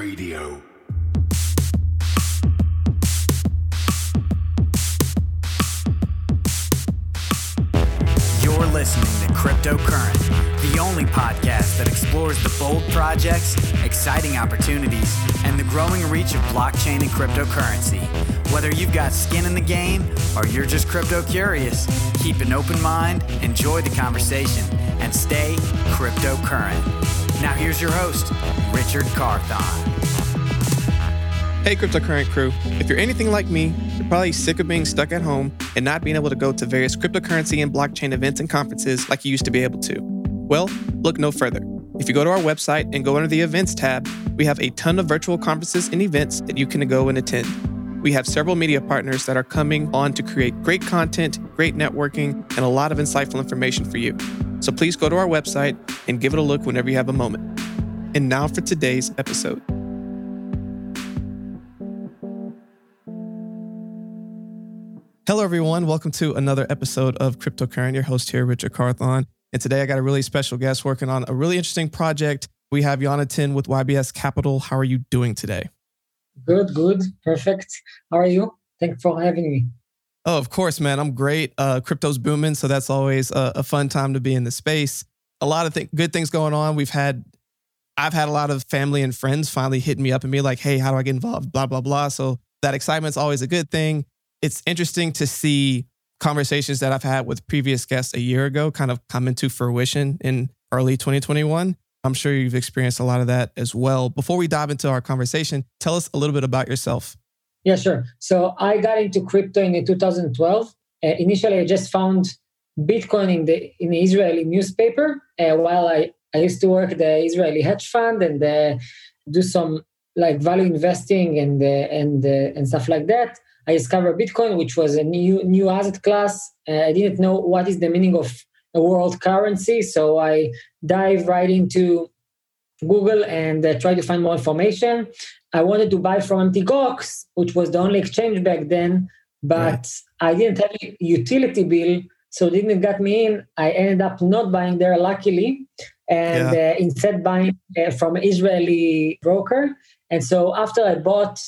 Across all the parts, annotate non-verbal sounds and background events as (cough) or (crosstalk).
Radio. You're listening to Cryptocurrent, the only podcast that explores the bold projects, exciting opportunities, and the growing reach of blockchain and cryptocurrency. Whether you've got skin in the game or you're just crypto curious, keep an open mind, enjoy the conversation, and stay cryptocurrent. Now, here's your host, Richard Carthon. Hey, Cryptocurrent crew. If you're anything like me, you're probably sick of being stuck at home and not being able to go to various cryptocurrency and blockchain events and conferences like you used to be able to. Well, look no further. If you go to our website and go under the events tab, we have a ton of virtual conferences and events that you can go and attend. We have several media partners that are coming on to create great content, great networking, and a lot of insightful information for you. So please go to our website and give it a look whenever you have a moment. And now for today's episode. Hello, everyone. Welcome to another episode of Cryptocurrent. Your host here, Richard Carthon. And today I got a really special guest working on a really interesting project. We have Jonathan with YBS Capital. How are you doing today? Good, good, perfect. How are you? Thanks for having me. Oh, of course, man. I'm great. Uh, crypto's booming, so that's always a, a, fun time to be in the space. A lot of th- good things going on. We've had, I've had a lot of family and friends finally hitting me up and be like, "Hey, how do I get involved?" Blah blah blah. So that excitement's always a good thing. It's interesting to see conversations that I've had with previous guests a year ago kind of come into fruition in early 2021. I'm sure you've experienced a lot of that as well. Before we dive into our conversation, tell us a little bit about yourself. Yeah, sure. So I got into crypto in 2012. Uh, initially, I just found Bitcoin in the in the Israeli newspaper uh, while I, I used to work at the Israeli hedge fund and uh, do some like value investing and uh, and uh, and stuff like that. I discovered Bitcoin, which was a new new asset class. Uh, I didn't know what is the meaning of a world currency, so I dive right into Google and uh, try to find more information. I wanted to buy from Mt. Gox, which was the only exchange back then, but right. I didn't have a utility bill, so didn't get me in. I ended up not buying there, luckily, and yeah. uh, instead buying uh, from Israeli broker. And so after I bought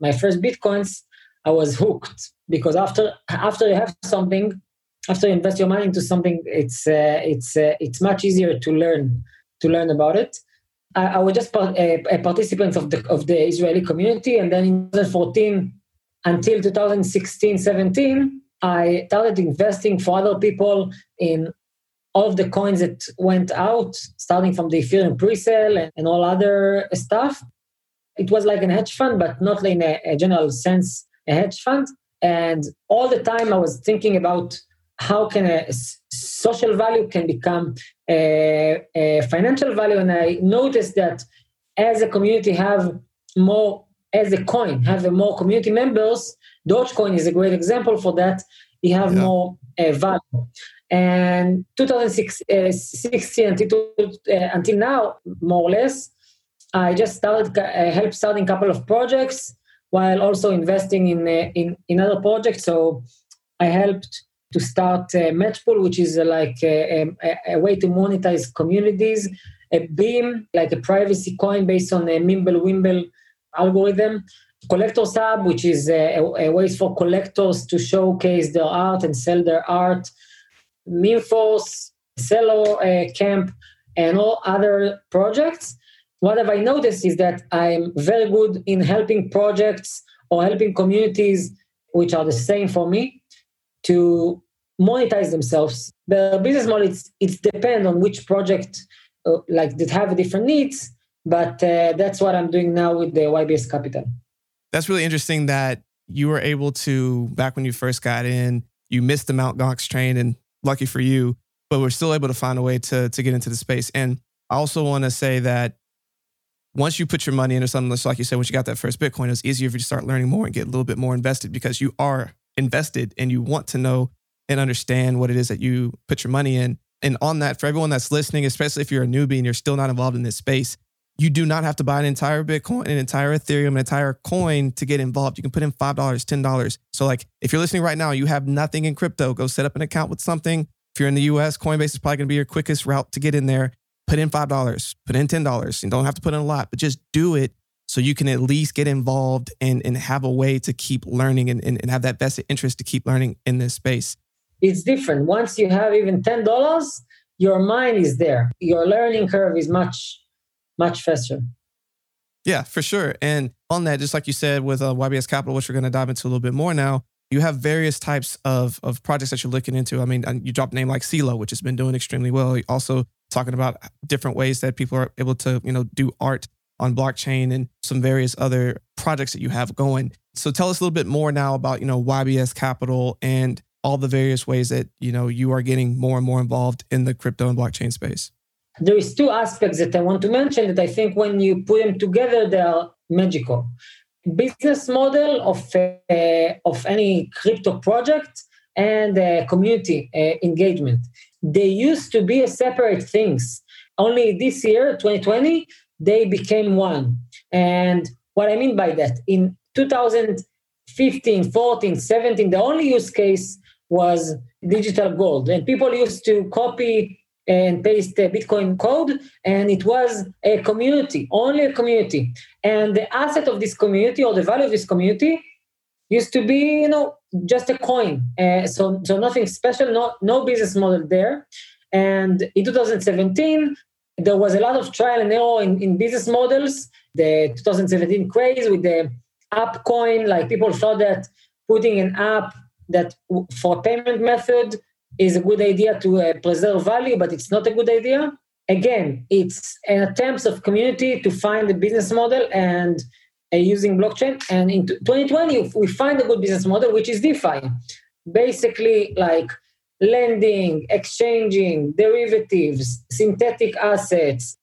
my first bitcoins, I was hooked because after after you have something, after you invest your money into something, it's uh, it's uh, it's much easier to learn to learn about it. I, I was just part, a, uh, a, uh, participant of the of the Israeli community, and then in 2014 until 2016, 17, I started investing for other people in all of the coins that went out, starting from the Ethereum pre-sale and, and all other stuff. It was like a hedge fund, but not in a, a general sense a hedge fund. And all the time I was thinking about how can a social value can become a, a financial value. And I noticed that as a community have more, as a coin, have more community members, Dogecoin is a great example for that. You have yeah. more uh, value. And 2016 uh, until, uh, until now, more or less, I just started, uh, helped starting a couple of projects while also investing in uh, in, in other projects. So I helped to start uh, Matchpool, which is uh, like a, a, a, way to monetize communities. A Beam, like a privacy coin based on a Mimble Wimble algorithm. Collectors Hub, which is a, a, way for collectors to showcase their art and sell their art. Memeforce, Celo uh, Camp, and all other projects what have I noticed is that I'm very good in helping projects or helping communities, which are the same for me, to monetize themselves. The business model it's, it's depend on which project uh, like that have different needs, but uh, that's what I'm doing now with the YBS Capital. That's really interesting that you were able to back when you first got in, you missed the Mount Gox train, and lucky for you, but we're still able to find a way to to get into the space. And I also want to say that once you put your money into something like you said, once you got that first Bitcoin, it was easier for you to start learning more and get a little bit more invested because you are invested and you want to know and understand what it is that you put your money in. And on that, for everyone that's listening, especially if you're a newbie and you're still not involved in this space, you do not have to buy an entire Bitcoin, an entire Ethereum, an entire coin to get involved. You can put in $5, $10. So, like, if you're listening right now, you have nothing in crypto, go set up an account with something. If you're in the US, Coinbase is probably going to be your quickest route to get in there put in $5, put in $10. You don't have to put in a lot, but just do it so you can at least get involved and, and have a way to keep learning and, and, and have that vested interest to keep learning in this space? It's different. Once you have even $10, your mind is there. Your learning curve is much, much faster. Yeah, for sure. And on that, just like you said with uh, YBS Capital, which we're going to dive into a little bit more now, you have various types of, of projects that you're looking into. I mean, you dropped a name like Celo, which has been doing extremely well. Also talking about different ways that people are able to, you know, do art on blockchain and some various other projects that you have going. So tell us a little bit more now about, you know, YBS Capital and all the various ways that, you know, you are getting more and more involved in the crypto and blockchain space. There is two aspects that I want to mention that I think when you put them together, they are magical. Business model of, uh, of any crypto project and uh, community uh, engagement. They used to be separate things. Only this year, 2020, they became one. And what I mean by that, in 2015, 14, 17, the only use case was digital gold. And people used to copy and paste the Bitcoin code, and it was a community, only a community. And the asset of this community or the value of this community used to be, you know, just a coin. Uh, so, so nothing special, no, no business model there. And in 2017, there was a lot of trial and error in, in business models. The 2017 craze with the app coin, like people thought that putting an app that for payment method is a good idea to uh, preserve value, but it's not a good idea. Again, it's an attempt of community to find a business model and uh, using blockchain. And in 2020, we find a good business model, which is DeFi. Basically, like lending, exchanging, derivatives, synthetic assets,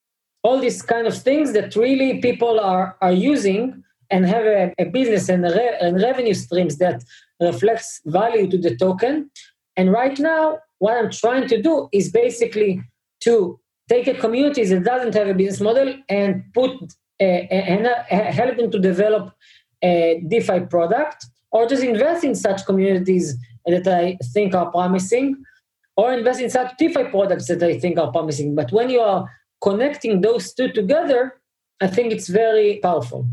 all these kind of things that really people are, are using and have a, a business and, re- and revenue streams that reflects value to the token. And right now, what I'm trying to do is basically to take a community that doesn't have a business model and put and uh, help them to develop a DeFi product, or just invest in such communities that I think are promising, or invest in such DeFi products that I think are promising. But when you are connecting those two together, I think it's very powerful.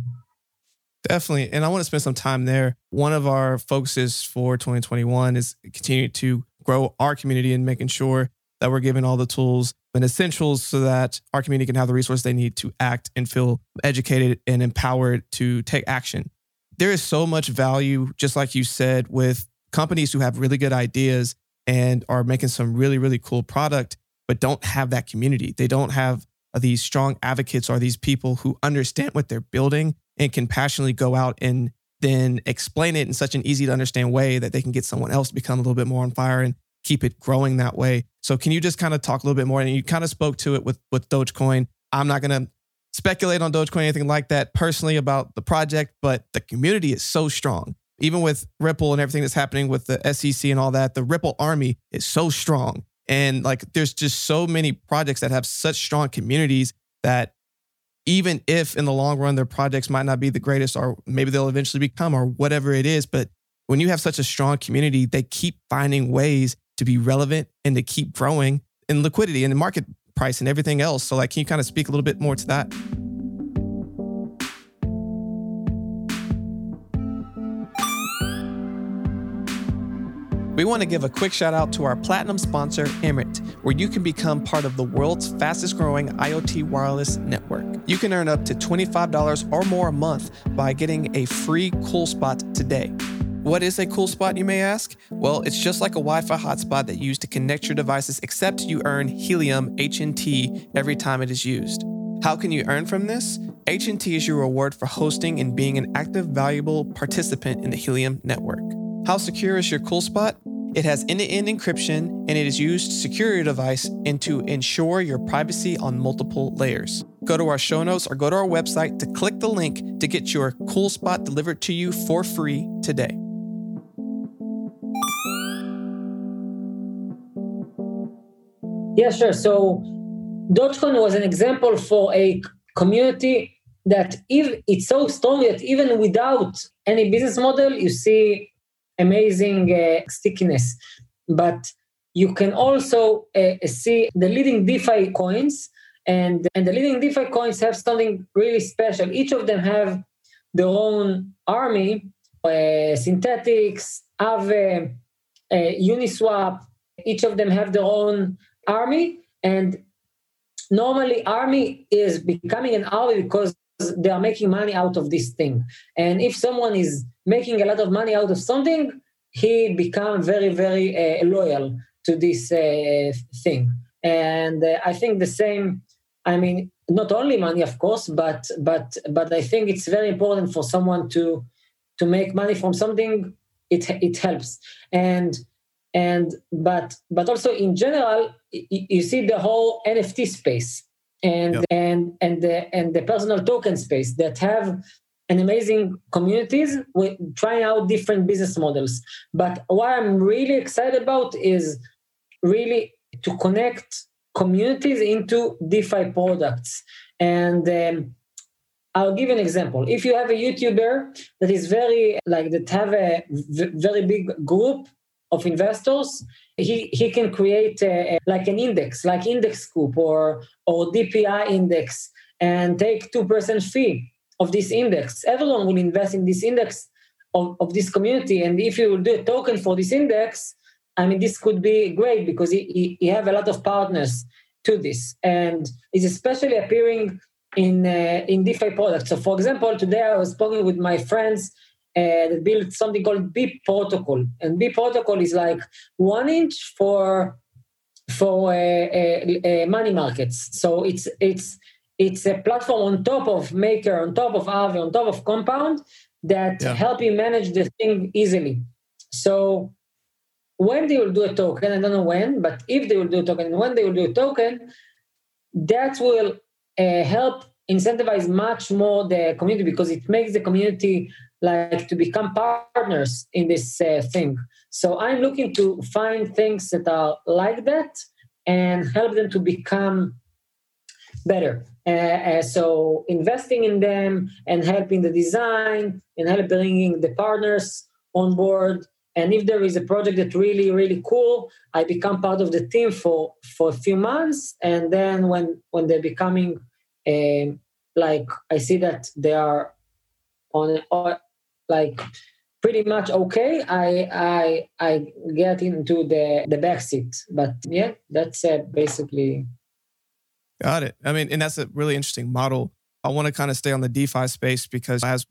Definitely. And I want to spend some time there. One of our focuses for 2021 is continuing to grow our community and making sure that we're given all the tools and essentials so that our community can have the resources they need to act and feel educated and empowered to take action. There is so much value, just like you said, with companies who have really good ideas and are making some really, really cool product, but don't have that community. They don't have these strong advocates or these people who understand what they're building and can passionately go out and then explain it in such an easy to understand way that they can get someone else to become a little bit more on fire and keep it growing that way. So can you just kind of talk a little bit more? And you kind of spoke to it with with Dogecoin. I'm not going to speculate on Dogecoin anything like that personally about the project, but the community is so strong. Even with Ripple and everything that's happening with the SEC and all that, the Ripple army is so strong. And like there's just so many projects that have such strong communities that even if in the long run their projects might not be the greatest or maybe they'll eventually become or whatever it is, but when you have such a strong community, they keep finding ways to be relevant and to keep growing in liquidity and the market price and everything else. So, like, can you kind of speak a little bit more to that? We want to give a quick shout out to our platinum sponsor, Emrit, where you can become part of the world's fastest growing IoT wireless network. You can earn up to $25 or more a month by getting a free cool spot today. What is a cool spot, you may ask? Well, it's just like a Wi Fi hotspot that you use to connect your devices, except you earn Helium HNT every time it is used. How can you earn from this? HNT is your reward for hosting and being an active, valuable participant in the Helium network. How secure is your CoolSpot? It has end to end encryption and it is used to secure your device and to ensure your privacy on multiple layers. Go to our show notes or go to our website to click the link to get your CoolSpot delivered to you for free today. Yeah, sure. So Dogecoin was an example for a community that if it's so strong that even without any business model, you see amazing uh, stickiness. But you can also uh, see the leading DeFi coins and and the leading DeFi coins have something really special. Each of them have their own army, uh, Synthetix, Aave, uh, Uniswap. Each of them have their own army, and normally army is becoming an army because they are making money out of this thing. And if someone is making a lot of money out of something, he become very very uh, loyal to this uh, thing. And uh, I think the same. I mean, not only money, of course, but but but I think it's very important for someone to to make money from something. It it helps and and but but also in general, you see the whole NFT space and and and the and the personal token space that have an amazing communities with trying out different business models. But what I'm really excited about is really to connect communities into DeFi products. And um, I'll give an example. If you have a YouTuber that is very like that have a v- very big group of investors, he he can create a, like an index, like Index Coop or or DPI index, and take two percent fee of this index. Everyone will invest in this index of, of this community, and if you will do a token for this index, I mean, this could be great because you have a lot of partners to this, and it's especially appearing in uh, in DeFi products. So, for example, today I was talking with my friends uh, that built something called BIP protocol, and BIP protocol is like 1inch for for uh, uh, uh, money markets. So it's it's it's a platform on top of Maker, on top of Aave, on top of Compound that yeah. help you manage the thing easily. So when they will do a token, I don't know when, but if they will do a token, when they will do a token, that will uh, help incentivize much more the community because it makes the community like to become partners in this uh, thing. So I'm looking to find things that are like that and help them to become better. Uh, uh, so investing in them and helping the design and help bringing the partners on board. And if there is a project that really really cool i become part of the team for for a few months. And then when when they're becoming um, like i see that they are on or like pretty much okay i i i get into the the back seat but yeah that's uh, basically got it. I mean and that's a really interesting model. I want to kind of stay on the defi space because as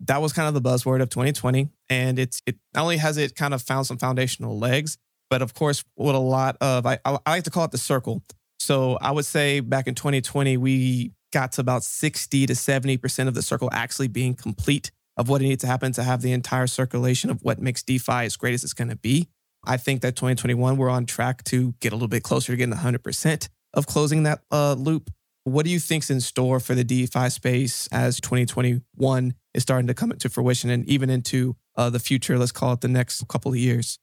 that was kind of the buzzword of 2020 and it's it not only has it kind of found some foundational legs but of course with a lot of I, I like to call it the circle. So i would say back in 2020 we got to about 60 to 70% of the circle actually being complete of what it needs to happen to have the entire circulation of what makes defi as great as it's going to be. I think that 2021 we're on track to get a little bit closer to getting 100% of closing that uh, loop what do you think's in store for the DeFi space as 2021 is starting to come into fruition and even into uh, the future? Let's call it the next couple of years.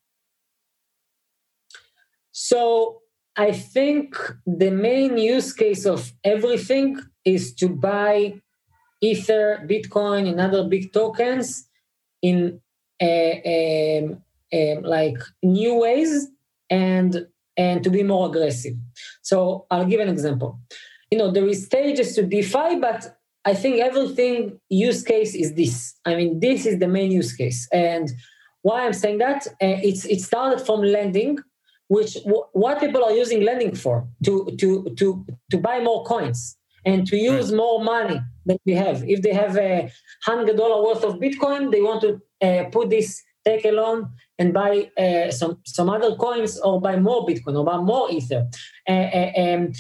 So I think the main use case of everything is to buy Ether, Bitcoin, and other big tokens in a, um, um, like new ways and and to be more aggressive. So I'll give an example you know there is stages to DeFi, but I think everything use case is this. I mean, this is the main use case, and why I'm saying that uh, it's it started from lending, which w- what people are using lending for to to to to buy more coins and to use more money than they have. If they have a hundred dollar worth of Bitcoin, they want to uh, put this take a loan and buy uh, some some other coins or buy more Bitcoin or buy more Ether. Uh, uh um,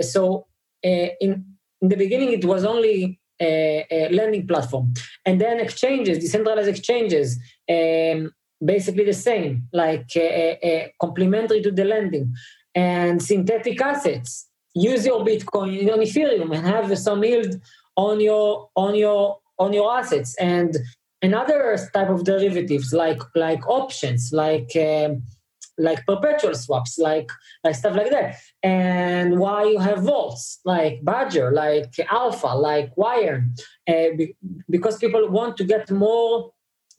so uh, in, in the beginning it was only a, a lending platform. And then exchanges decentralized exchanges um, basically the same like uh, complementary to the lending. And synthetic assets use your bitcoin on ethereum and have some yield on your on your on your assets. And another type of derivatives like like options like um, like perpetual swaps, like like stuff like that. And why you have vaults like Badger, like Alpha, like Wire, uh, be, because people want to get more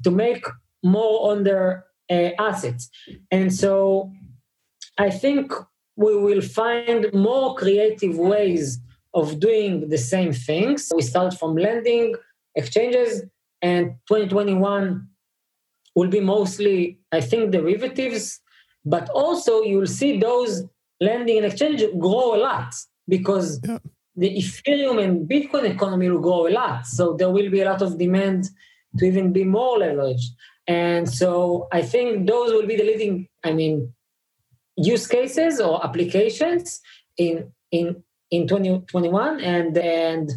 to make more on their uh, assets. And so I think we will find more creative ways of doing the same things. We start from lending, exchanges, and 2021 will be mostly, I think, derivatives, but also you'll see those lending and exchange grow a lot because yeah. the Ethereum and Bitcoin economy will grow a lot. So there will be a lot of demand to even be more leveraged. And so I think those will be the leading, I mean, use cases or applications in in in 2021 and and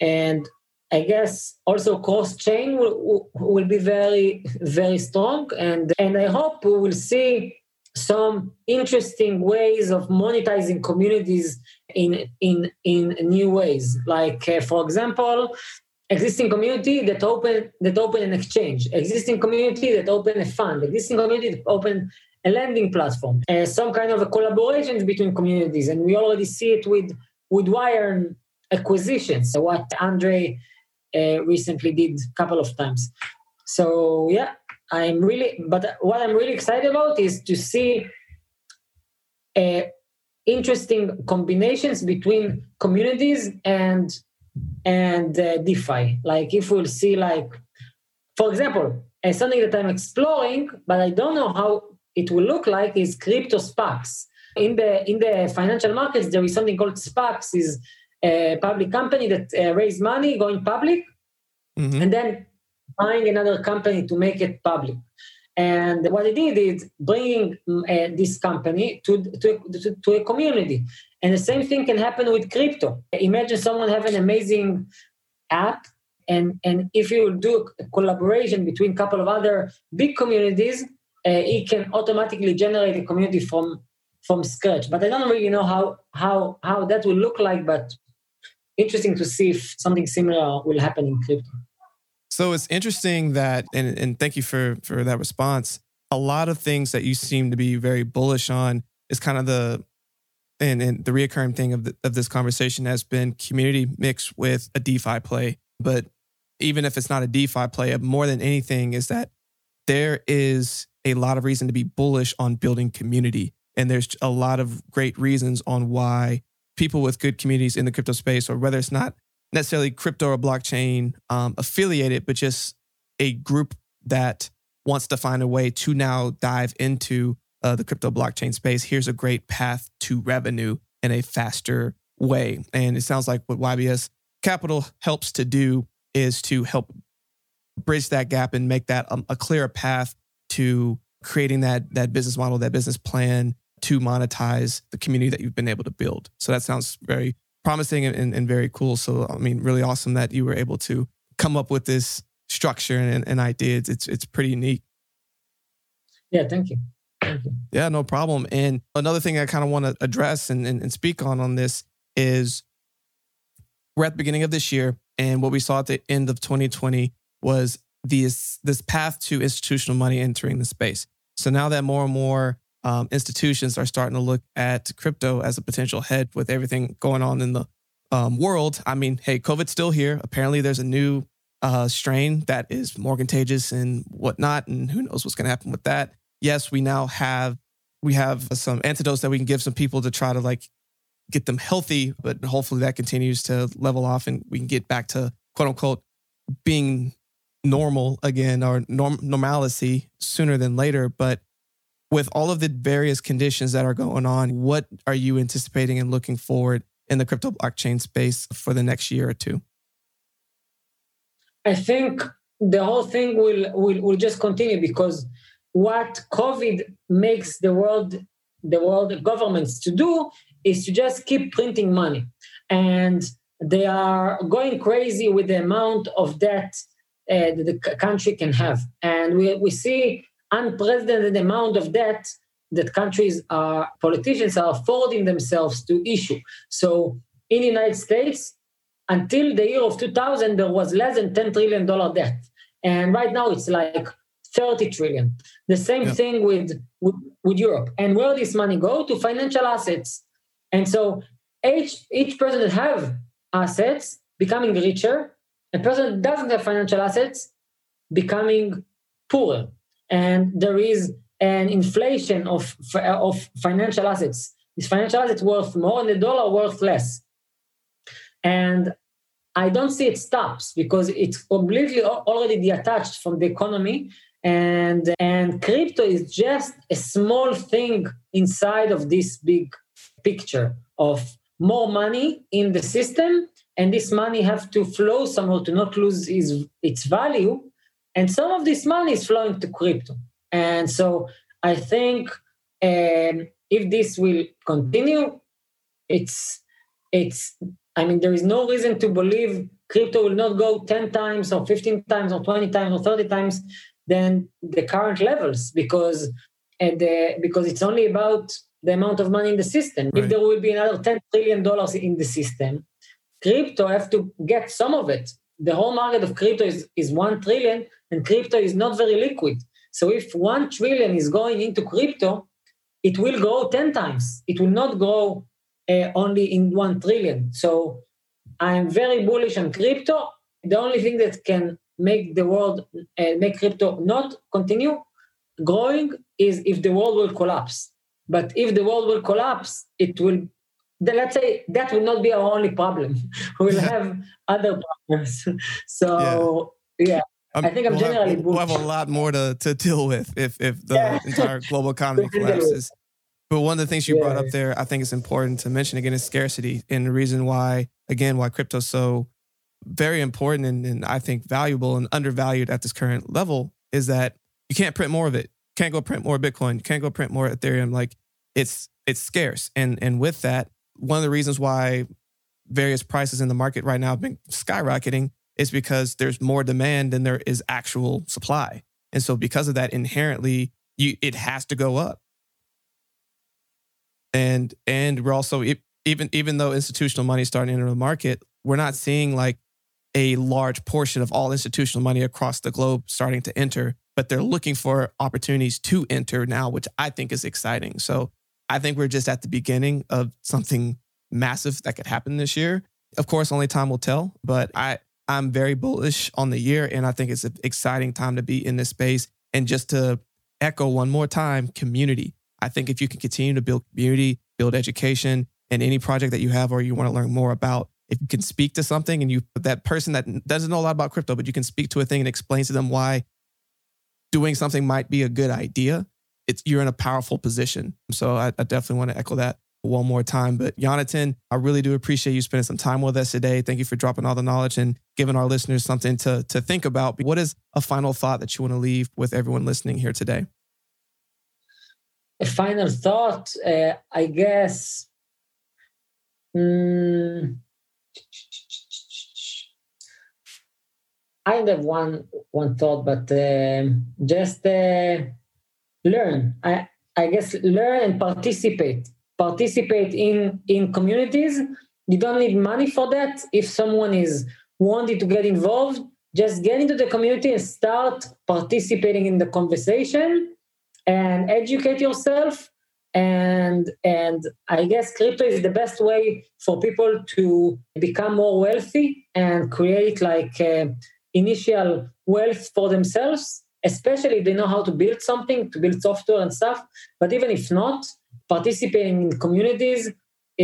and I guess also cross chain will, will be very very strong. And and I hope we will see some interesting ways of monetizing communities in in in new ways. Like uh, for example existing community that open that open an exchange. Existing community that open a fund. Existing community that open a lending platform. Uh, some kind of a collaboration between communities. And we already see it with with wire acquisitions. What andre uh, recently did a couple of times so yeah i'm really but what i'm really excited about is to see uh, interesting combinations between communities and and uh, DeFi. Like if we'll see like, for example, uh, something that I'm exploring, but I don't know how it will look like is crypto SPACs. In the in the financial markets, there is something called SPACs, is a public company that uh, raise money, going public, mm-hmm. and then buying another company to make it public. And what I did is bringing uh, this company to, to, to, to, a community. And the same thing can happen with crypto. Imagine someone have an amazing app, and, and if you do a collaboration between a couple of other big communities, uh, it can automatically generate a community from from scratch. But I don't really know how how how that will look like. But interesting to see if something similar will happen in crypto. So it's interesting that, and, and thank you for for that response. A lot of things that you seem to be very bullish on is kind of the and, and the reoccurring thing of the, of this conversation has been community mixed with a DeFi play. But even if it's not a DeFi play, more than anything is that there is a lot of reason to be bullish on building community, and there's a lot of great reasons on why people with good communities in the crypto space, or whether it's not necessarily crypto or blockchain um, affiliated, but just a group that wants to find a way to now dive into uh, the crypto blockchain space. Here's a great path to revenue in a faster way. And it sounds like what YBS Capital helps to do is to help bridge that gap and make that um, a clearer path to creating that that business model, that business plan to monetize the community that you've been able to build. So that sounds very promising and, and, very cool. So, I mean, really awesome that you were able to come up with this structure and, and ideas. It's, it's pretty unique. Yeah, thank you. Thank you. Yeah, no problem. And another thing I kind of want to address and, and, and speak on on this is we're at the beginning of this year, and what we saw at the end of 2020 was this this path to institutional money entering the space. So now that more and more um, institutions are starting to look at crypto as a potential head with everything going on in the um, world. I mean, hey, COVID's still here. Apparently, there's a new uh, strain that is more contagious and whatnot, and who knows what's going to happen with that. Yes, we now have we have some antidotes that we can give some people to try to like get them healthy, but hopefully that continues to level off and we can get back to quote unquote being normal again or norm- normalcy sooner than later. But with all of the various conditions that are going on, what are you anticipating and looking forward in the crypto blockchain space for the next year or two? I think the whole thing will, will, will just continue because what COVID makes the world the world governments to do is to just keep printing money. And they are going crazy with the amount of debt uh, that the country can have. And we, we see unprecedented amount of debt that countries are politicians are affording themselves to issue. So in the United States, until the year of 2000, there was less than 10 trillion dollar debt, and right now it's like 30 trillion. The same yeah. thing with, with with Europe. And where this money go to financial assets, and so each each person that have assets becoming richer, a person that doesn't have financial assets becoming poorer and there is an inflation of, of financial assets This financial assets worth more and the dollar worth less. And I don't see it stops because it's completely already detached from the economy. And, and crypto is just a small thing inside of this big picture of more money in the system and this money have to flow somehow to not lose its, its value and some of this money is flowing to crypto and so i think um, if this will continue it's it's i mean there is no reason to believe crypto will not go 10 times or 15 times or 20 times or 30 times than the current levels because and the, because it's only about the amount of money in the system. Right. If there will be another 10 trillion dollars in the system, crypto have to get some of it. The whole market of crypto is, is 1 trillion and crypto is not very liquid. So if 1 trillion is going into crypto, it will grow 10 times. It will not grow uh, only in 1 trillion. So I'm very bullish on crypto. The only thing that can make the world, uh, make crypto not continue growing is if the world will collapse but if the world will collapse, it will, let's say, that will not be our only problem. (laughs) we'll have other problems. (laughs) so, yeah. yeah. Um, I think I'm we'll generally have, we'll have a (laughs) lot more to, to deal with if, if the yeah. entire global economy collapses. But one of the things you yeah. brought up there, I think it's important to mention again is scarcity. And the reason why, again, why crypto's so very important and, and I think valuable and undervalued at this current level is that you can't print more of it can't go print more Bitcoin, you can't go print more Ethereum. Like it's it's scarce. And and with that, one of the reasons why various prices in the market right now have been skyrocketing is because there's more demand than there is actual supply. And so because of that, inherently, you it has to go up. And and we're also even even though institutional money is starting to enter the market, we're not seeing like a large portion of all institutional money across the globe starting to enter but they're looking for opportunities to enter now, which I think is exciting. So I think we're just at the beginning of something massive that could happen this year. Of course, only time will tell, but I, I'm very bullish on the year. And I think it's an exciting time to be in this space. And just to echo one more time community. I think if you can continue to build community, build education, and any project that you have or you want to learn more about, if you can speak to something and you that person that doesn't know a lot about crypto, but you can speak to a thing and explain to them why doing something might be a good idea, it's you're in a powerful position. So I, I definitely want to echo that one more time. But Yonatan, I really do appreciate you spending some time with us today. Thank you for dropping all the knowledge and giving our listeners something to to think about. What is a final thought that you want to leave with everyone listening here today? A final thought, uh, I guess. Mm, I have one one thought, but uh, just uh, learn. I I guess learn and participate. Participate in in communities. You don't need money for that. If someone is wanting to get involved, just get into the community and start participating in the conversation and educate yourself and and i guess crypto is the best way for people to become more wealthy and create like uh, initial wealth for themselves, especially if they know how to build something, to build software and stuff. But even if not, participating in communities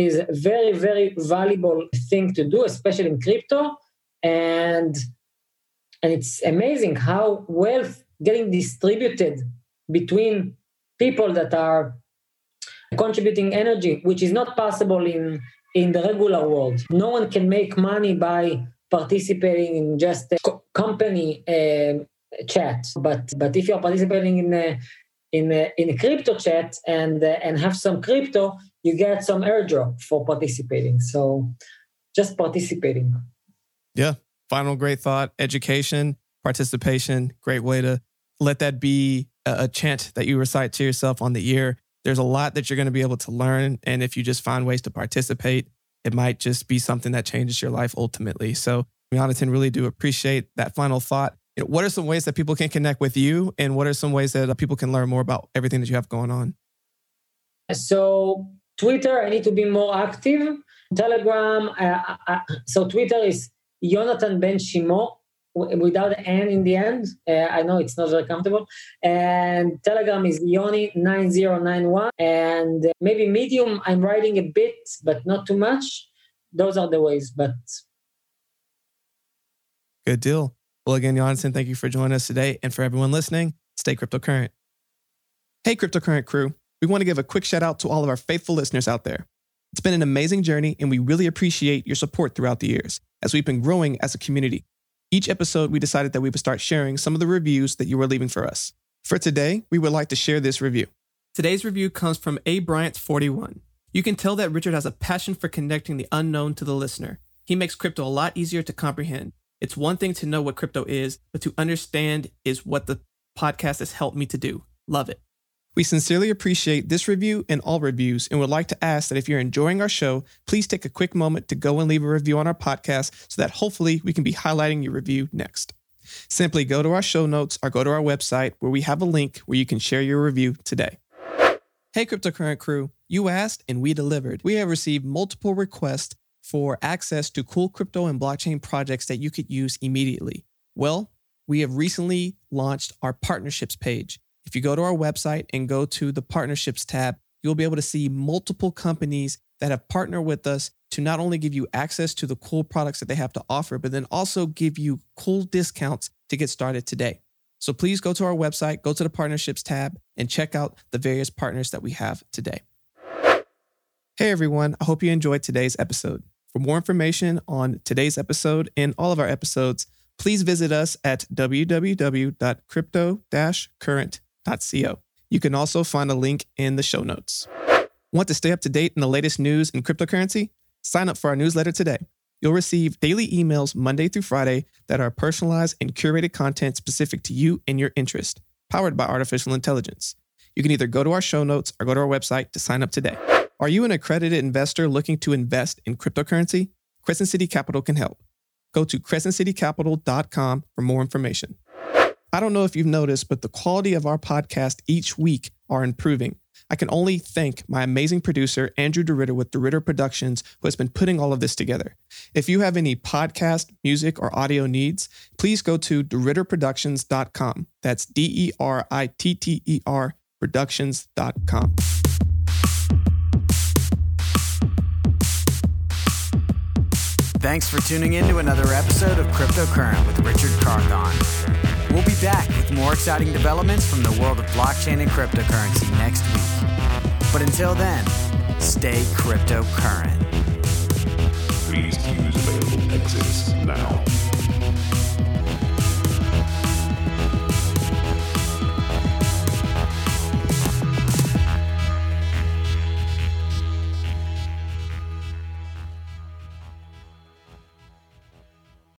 is a very, very valuable thing to do, especially in crypto. And and it's amazing how wealth getting distributed between people that are contributing energy, which is not possible in in the regular world. No one can make money by participating in just a company uh, chat, but but if you're participating in a in a, in a crypto chat and uh, and have some crypto, you get some airdrop for participating. So just participating. Yeah. Final great thought: education, participation. Great way to let that be a, a chant that you recite to yourself on the year. There's a lot that you're going to be able to learn, and if you just find ways to participate, it might just be something that changes your life ultimately. So, Yonatan, really do appreciate that final thought. What are some ways that people can connect with you, and what are some ways that people can learn more about everything that you have going on? So, Twitter, I need to be more active. Telegram, uh, uh, so Twitter is jonathan Ben Shimo, without an N in the end. Uh, I know it's not very comfortable. And Telegram is Yoni9091. And maybe Medium, I'm writing a bit, but not too much. Those are the ways, but. Good deal. Well, again, Jonathan, thank you for joining us today. And for everyone listening, stay cryptocurrent. Hey, cryptocurrent crew. We want to give a quick shout out to all of our faithful listeners out there. It's been an amazing journey, and we really appreciate your support throughout the years as we've been growing as a community. Each episode, we decided that we would start sharing some of the reviews that you were leaving for us. For today, we would like to share this review. Today's review comes from A. Bryant41. You can tell that Richard has a passion for connecting the unknown to the listener. He makes crypto a lot easier to comprehend. It's one thing to know what crypto is, but to understand is what the podcast has helped me to do. Love it. We sincerely appreciate this review and all reviews and would like to ask that if you're enjoying our show, please take a quick moment to go and leave a review on our podcast so that hopefully we can be highlighting your review next. Simply go to our show notes or go to our website where we have a link where you can share your review today. Hey, Cryptocurrent crew, you asked and we delivered. We have received multiple requests for access to cool crypto and blockchain projects that you could use immediately. Well, we have recently launched our partnerships page. If you go to our website and go to the partnerships tab, you'll be able to see multiple companies that have partnered with us to not only give you access to the cool products that they have to offer, but then also give you cool discounts to get started today. So please go to our website, go to the partnerships tab, and check out the various partners that we have today. Hey everyone, I hope you enjoyed today's episode. For more information on today's episode and all of our episodes, please visit us at www.crypto-current.co. You can also find a link in the show notes. Want to stay up to date in the latest news in cryptocurrency? Sign up for our newsletter today. You'll receive daily emails Monday through Friday that are personalized and curated content specific to you and your interest, powered by artificial intelligence. You can either go to our show notes or go to our website to sign up today. Are you an accredited investor looking to invest in cryptocurrency? Crescent City Capital can help. Go to crescentcitycapital.com for more information. I don't know if you've noticed, but the quality of our podcast each week are improving. I can only thank my amazing producer, Andrew DeRitter with DeRitter Productions, who has been putting all of this together. If you have any podcast, music, or audio needs, please go to DeRitterProductions.com. That's D E R I T T E R Productions.com. Thanks for tuning in to another episode of Cryptocurrent with Richard Carthon. We'll be back with more exciting developments from the world of blockchain and cryptocurrency next week. But until then, stay cryptocurrent. Please use available exits now.